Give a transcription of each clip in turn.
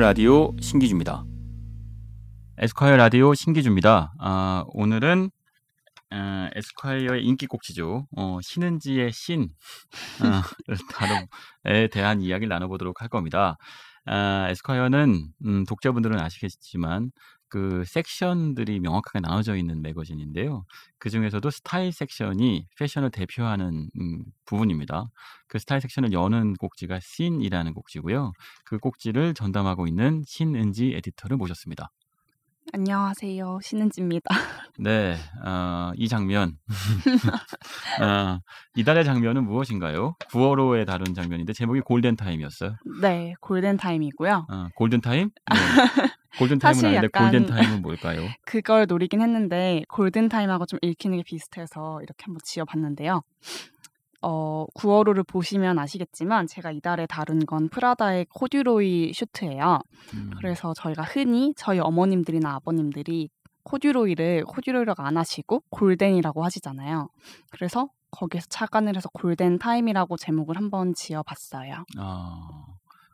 라디오 신기주입니다. 에스콰이어 라디오 신기주입니다. 아, 오늘은 어, 에스콰이어의 인기 꼭지죠. 어, 신은지의 신 어, 다루에 대한 이야기를 나눠보도록 할 겁니다. 아, 에스콰이어는 음, 독자분들은 아시겠지만 그 섹션들이 명확하게 나눠져 있는 매거진인데요. 그 중에서도 스타일 섹션이 패션을 대표하는 음, 부분입니다. 그 스타일 섹션을 여는 꼭지가 씬이라는 꼭지고요. 그 꼭지를 전담하고 있는 신은지 에디터를 모셨습니다. 안녕하세요. 신은지입니다. 네, 어, 이 장면. 어, 이달의 장면은 무엇인가요? 9월호에 다룬 장면인데 제목이 골든타임이었어요. 네, 골든타임이고요. 어, 골든타임? 네. 골든타임은 아닌데 골든타임은 뭘까요? 그걸 노리긴 했는데 골든타임하고 좀 읽히는 게 비슷해서 이렇게 한번 지어봤는데요. 어, 9월호를 보시면 아시겠지만 제가 이달에 다룬 건 프라다의 코듀로이 슈트예요. 음. 그래서 저희가 흔히 저희 어머님들이나 아버님들이 코듀로이를 코듀로이라고 안 하시고 골덴이라고 하시잖아요. 그래서 거기에서 착안을 해서 골덴 타임이라고 제목을 한번 지어봤어요. 아,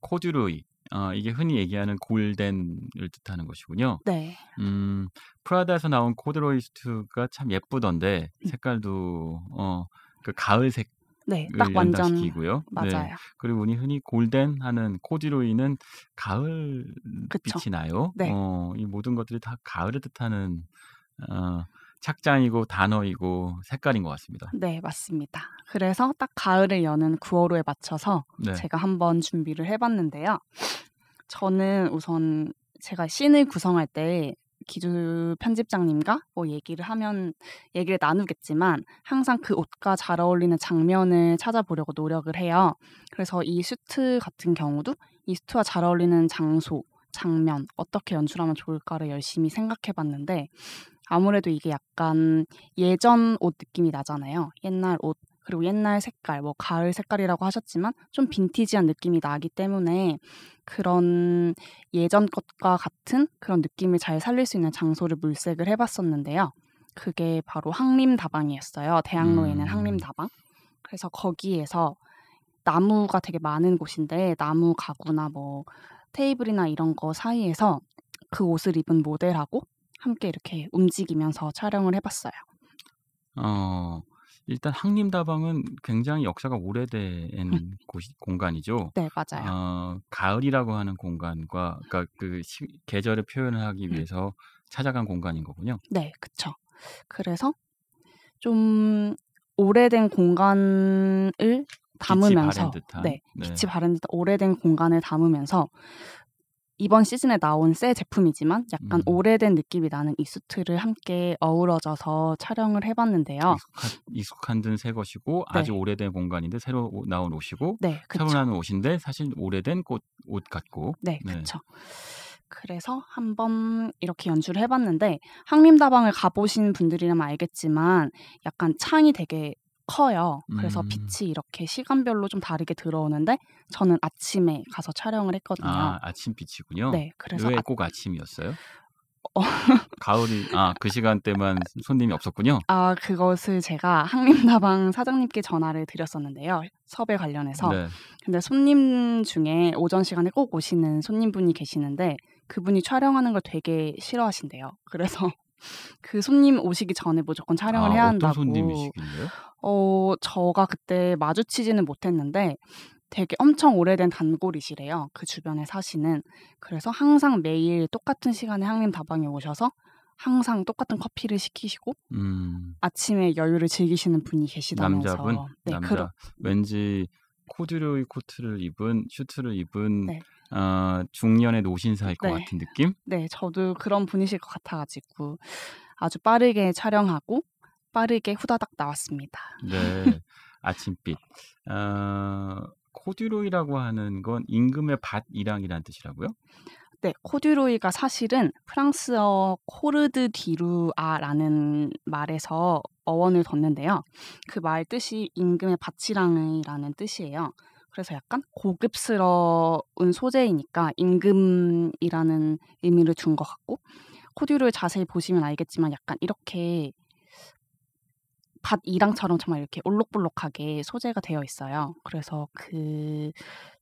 코듀로이. 어, 이게 흔히 얘기하는 골덴을 뜻하는 것이군요. 네. 음, 프라다에서 나온 코듀로이 슈트가 참 예쁘던데 음. 색깔도 어, 그 가을색 네, 딱 완전 시키고요. 네. 맞아요. 네. 그리고 우리 흔히 골덴 하는 코디로이는 가을 그쵸. 빛이 나요. 네. 어, 이 모든 것들이 다 가을을 뜻하는 어, 착장이고 단어이고 색깔인 것 같습니다. 네, 맞습니다. 그래서 딱 가을을 여는 9월호에 맞춰서 네. 제가 한번 준비를 해봤는데요. 저는 우선 제가 씬을 구성할 때 기주 편집장님과 뭐 얘기를 하면 얘기를 나누겠지만 항상 그 옷과 잘 어울리는 장면을 찾아보려고 노력을 해요. 그래서 이 슈트 같은 경우도 이 슈트와 잘 어울리는 장소, 장면 어떻게 연출하면 좋을까를 열심히 생각해 봤는데 아무래도 이게 약간 예전 옷 느낌이 나잖아요. 옛날 옷 그리고 옛날 색깔, 뭐 가을 색깔이라고 하셨지만 좀 빈티지한 느낌이 나기 때문에 그런 예전 것과 같은 그런 느낌을 잘 살릴 수 있는 장소를 물색을 해봤었는데요. 그게 바로 항림다방이었어요. 대학로에 있는 음. 항림다방. 그래서 거기에서 나무가 되게 많은 곳인데 나무 가구나 뭐 테이블이나 이런 거 사이에서 그 옷을 입은 모델하고 함께 이렇게 움직이면서 촬영을 해봤어요. 어, 일단 항림다방은 굉장히 역사가 오래된 음. 곳이 공간이죠. 네, 맞아요. 어, 가을이라고 하는 공간과 그러니까 그 시, 계절을 표현을 하기 음. 위해서 찾아간 공간인 거군요. 네, 그렇죠. 그래서 좀 오래된 공간을 담으면서 빛이 바랜 듯한, 네, 네. 빛이 바른 듯한 오래된 공간을 담으면서 이번 시즌에 나온 새 제품이지만 약간 음. 오래된 느낌이 나는 이 수트를 함께 어우러져서 촬영을 해봤는데요. 익숙한, 익숙한 듯 새 것이고 네. 아주 오래된 공간인데 새로 나온 옷이고 네, 새로 나온 옷인데 사실 오래된 꽃, 옷 같고 네, 네. 그렇죠. 그래서 한번 이렇게 연출을 해봤는데 항림다방을 가보신 분들이라면 알겠지만 약간 창이 되게 커요. 그래서 음. 빛이 이렇게 시간별로 좀 다르게 들어오는데 저는 아침에 가서 촬영을 했거든요. 아, 아침 빛이군요. 네, 그래서 왜꼭 아... 아침이었어요? 어. 가을이 아 그 시간대만 손님이 없었군요. 아 그것을 제가 항림다방 사장님께 전화를 드렸었는데요. 섭외 관련해서. 네. 근데 손님 중에 오전 시간에 꼭 오시는 손님분이 계시는데 그분이 촬영하는 걸 되게 싫어하신대요. 그래서 그 손님 오시기 전에 무조건 촬영을 아, 해야 한다고. 어떤 손님이시길래요? 어, 저가 그때 마주치지는 못했는데 되게 엄청 오래된 단골이시래요. 그 주변에 사시는. 그래서 항상 매일 똑같은 시간에 항림 다방에 오셔서 항상 똑같은 커피를 시키시고 음. 아침에 여유를 즐기시는 분이 계시다면서. 남자분? 네, 남자. 그러... 왠지 코듀로이 코트를 입은 슈트를 입은 네. 어, 중년의 노신사일 것 네. 같은 느낌? 네, 저도 그런 분이실 것 같아가지고 아주 빠르게 촬영하고 빠르게 후다닥 나왔습니다. 네, 아침빛. 어, 코듀로이라고 하는 건 임금의 밭이랑이라는 뜻이라고요? 네, 코듀로이가 사실은 프랑스어 corde du roi라는 말에서 어원을 뒀는데요. 그 말 뜻이 임금의 밭이랑이라는 뜻이에요. 그래서 약간 고급스러운 소재이니까 임금이라는 의미를 둔것 같고 코듀를 자세히 보시면 알겠지만 약간 이렇게 밭 이랑처럼 정말 이렇게 올록볼록하게 소재가 되어 있어요. 그래서 그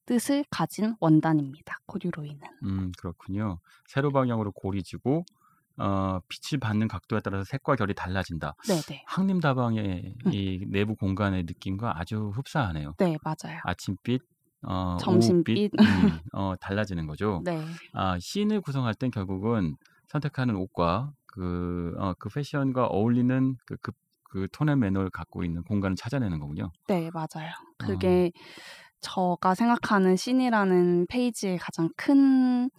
뜻을 가진 원단입니다. 코듀로이는. 음 그렇군요. 세로 방향으로 골이 지고 어, 빛을 받는 각도에 따라서 색과 결이 달라진다. 네네. 항림다방의 음. 이 내부 공간의 느낌과 아주 흡사하네요. 네, 맞아요. 아침빛, 어, 점심빛, 음, 어, 달라지는 거죠. 네. 아, 씬을 구성할 땐 결국은 선택하는 옷과 그, 어, 그 패션과 어울리는 그, 그, 그 톤의 매너를 갖고 있는 공간을 찾아내는 거군요. 네, 맞아요. 그게 어. 저가 생각하는 씬이라는 페이지의 가장 큰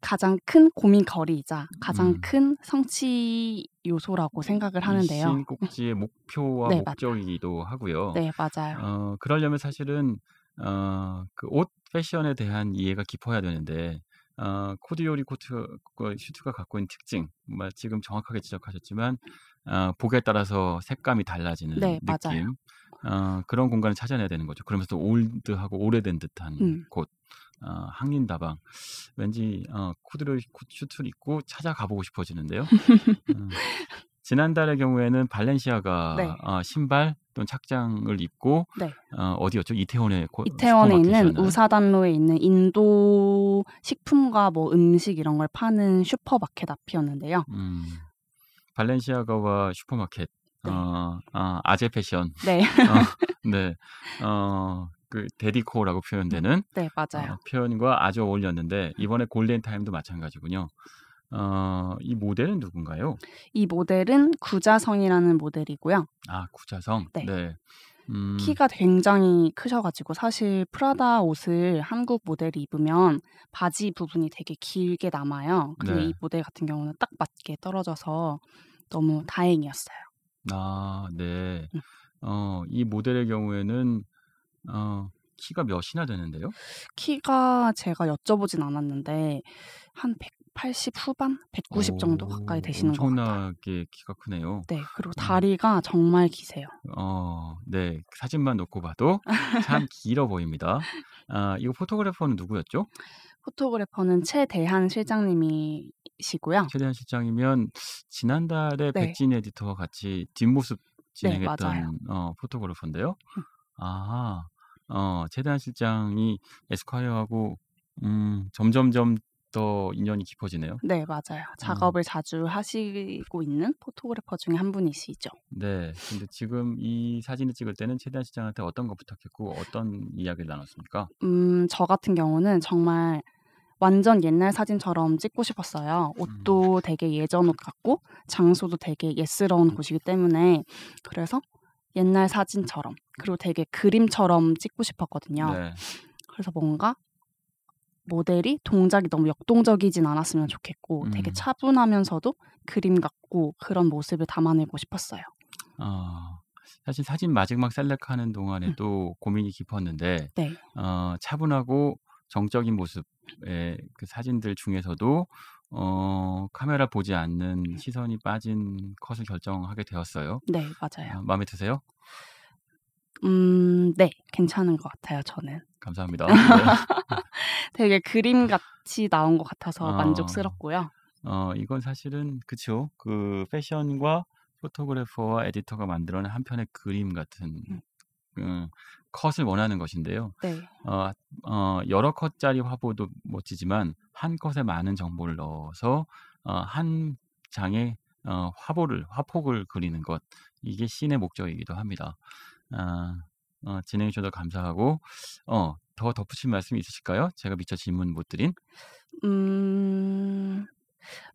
가장 큰 고민 거리이자 가장 음. 큰 성취 요소라고 생각을 하는데요. 신꼭지의 목표와 네, 목적이기도 맞... 하고요. 네, 맞아요. 어, 그러려면 사실은 어, 그 옷 패션에 대한 이해가 깊어야 되는데 어, 코듀로이 코트 그 슈트가 갖고 있는 특징, 뭐 지금 정확하게 지적하셨지만 어, 복에 따라서 색감이 달라지는 네, 느낌, 어, 그런 공간을 찾아내야 되는 거죠. 그러면서 old하고 오래된 듯한 음. 곳. 어, 학림다방 왠지 어, 코듀로이 슈트를 입고 찾아가 보고 싶어지는데요. 음, 지난달의 경우에는 발렌시아가 네. 어, 신발 또는 착장을 입고 네. 어, 어디였죠? 이태원에 이태원에 있는 우사단로에 있는 인도 식품과 뭐 음식 이런 걸 파는 슈퍼마켓 앞이었는데요. 음, 발렌시아가와 슈퍼마켓 네. 어, 어, 아재 패션. 네. 어, 네. 어, 그 데디코라고 표현되는 네 맞아요 어, 표현과 아주 어울렸는데 이번에 골든 타임도 마찬가지군요. 어, 이 모델은 누군가요? 이 모델은 구자성이라는 모델이고요. 아 구자성. 네. 네. 음... 키가 굉장히 크셔가지고 사실 프라다 옷을 한국 모델이 입으면 바지 부분이 되게 길게 남아요. 근데 네. 이 모델 같은 경우는 딱 맞게 떨어져서 너무 다행이었어요. 아, 네. 음. 어, 이 모델의 경우에는 어 키가 몇이나 되는데요? 키가 제가 여쭤보진 않았는데 한 180 후반, 190 정도 가까이 되시는 것 같아요. 엄청나게 키가 크네요. 네, 그리고 음. 다리가 정말 기세요. 어, 네. 사진만 놓고 봐도 참 길어 보입니다. 아, 이거 포토그래퍼는 누구였죠? 포토그래퍼는 최대한 실장님이시고요. 최대한 실장이면 지난달에 네. 백진 에디터와 같이 뒷모습 네, 진행했던 네, 어, 포토그래퍼인데요. 음. 아, 어, 최대한 실장이 에스콰이어하고 음, 점점점 더 인연이 깊어지네요. 네, 맞아요. 어. 작업을 어. 자주 하시고 있는 포토그래퍼 중에 한 분이시죠. 네. 근데 지금 이 사진을 찍을 때는 최대한 실장한테 어떤 거 부탁했고 어떤 이야기를 나눴습니까? 음, 저 같은 경우는 정말 완전 옛날 사진처럼 찍고 싶었어요. 옷도 음. 되게 예전 옷 같고 장소도 되게 예스러운 곳이기 때문에 그래서 옛날 사진처럼 그리고 되게 그림처럼 찍고 싶었거든요. 네. 그래서 뭔가 모델이 동작이 너무 역동적이진 않았으면 좋겠고 음. 되게 차분하면서도 그림 같고 그런 모습을 담아내고 싶었어요. 어, 사실 사진 마지막 셀렉하는 동안에도 음. 고민이 깊었는데 네. 어, 차분하고 정적인 모습의 그 사진들 중에서도 어, 카메라 보지 않는 시선이 빠진 컷을 결정하게 되었어요. 네, 맞아요. 어, 마음에 드세요? 음, 네, 괜찮은 것 같아요, 저는. 감사합니다. 네. 되게 그림 같이 나온 것 같아서 어, 만족스럽고요. 어, 이건 사실은 그쵸. 그 패션과 포토그래퍼와 에디터가 만들어낸 한 편의 그림 같은 음. 음, 컷을 원하는 것인데요. 네. 어, 어, 여러 컷짜리 화보도 멋지지만 한 컷에 많은 정보를 넣어서 어, 한 장의 어, 화보를 화폭을 그리는 것 이게 씬의 목적이기도 합니다. 아, 어, 진행해 주셔서 감사하고 어, 더 덧붙일 말씀 있으실까요? 제가 미처 질문 못 드린. 음,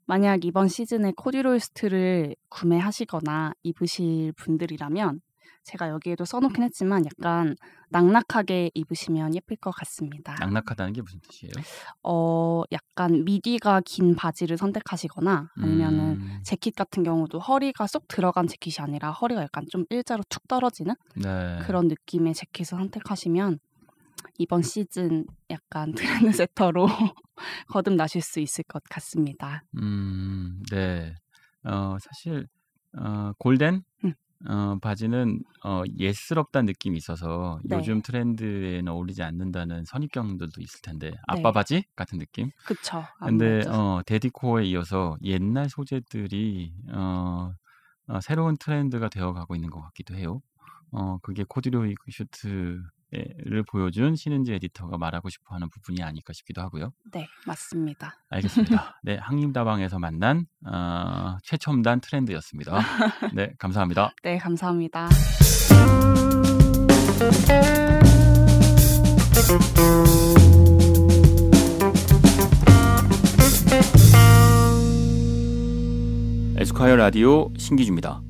만약 이번 시즌에 코디로이스트를 구매하시거나 입으실 분들이라면 제가 여기에도 써놓긴 했지만 약간 낙낙하게 입으시면 예쁠 것 같습니다. 낙낙하다는 게 무슨 뜻이에요? 어, 약간 미디가 긴 바지를 선택하시거나 아니면은 음. 재킷 같은 경우도 허리가 쏙 들어간 재킷이 아니라 허리가 약간 좀 일자로 툭 떨어지는 네. 그런 느낌의 재킷을 선택하시면 이번 시즌 약간 트렌드 세터로 거듭나실 수 있을 것 같습니다. 음, 네. 어, 사실 어, 골덴 음. 어, 바지는 어, 예스럽다는 느낌이 있어서 네. 요즘 트렌드에는 어울리지 않는다는 선입견들도 있을 텐데 아빠 네. 바지 같은 느낌. 그쵸. 근데 어, 데디코어에 이어서 옛날 소재들이 어, 어, 새로운 트렌드가 되어가고 있는 것 같기도 해요. 어, 그게 코디로이 슈트의 신은지 를 보여준 신은지 에디터가 말하고 싶어하는 부분이 아닐까 싶기도 하고요. 네, 맞습니다. 알겠습니다. 네, 항림다방에서 만난 어, 최첨단 트렌드였습니다. 네, 감사합니다. 네, 감사합니다. 에스콰이어 라디오 신기주입니다.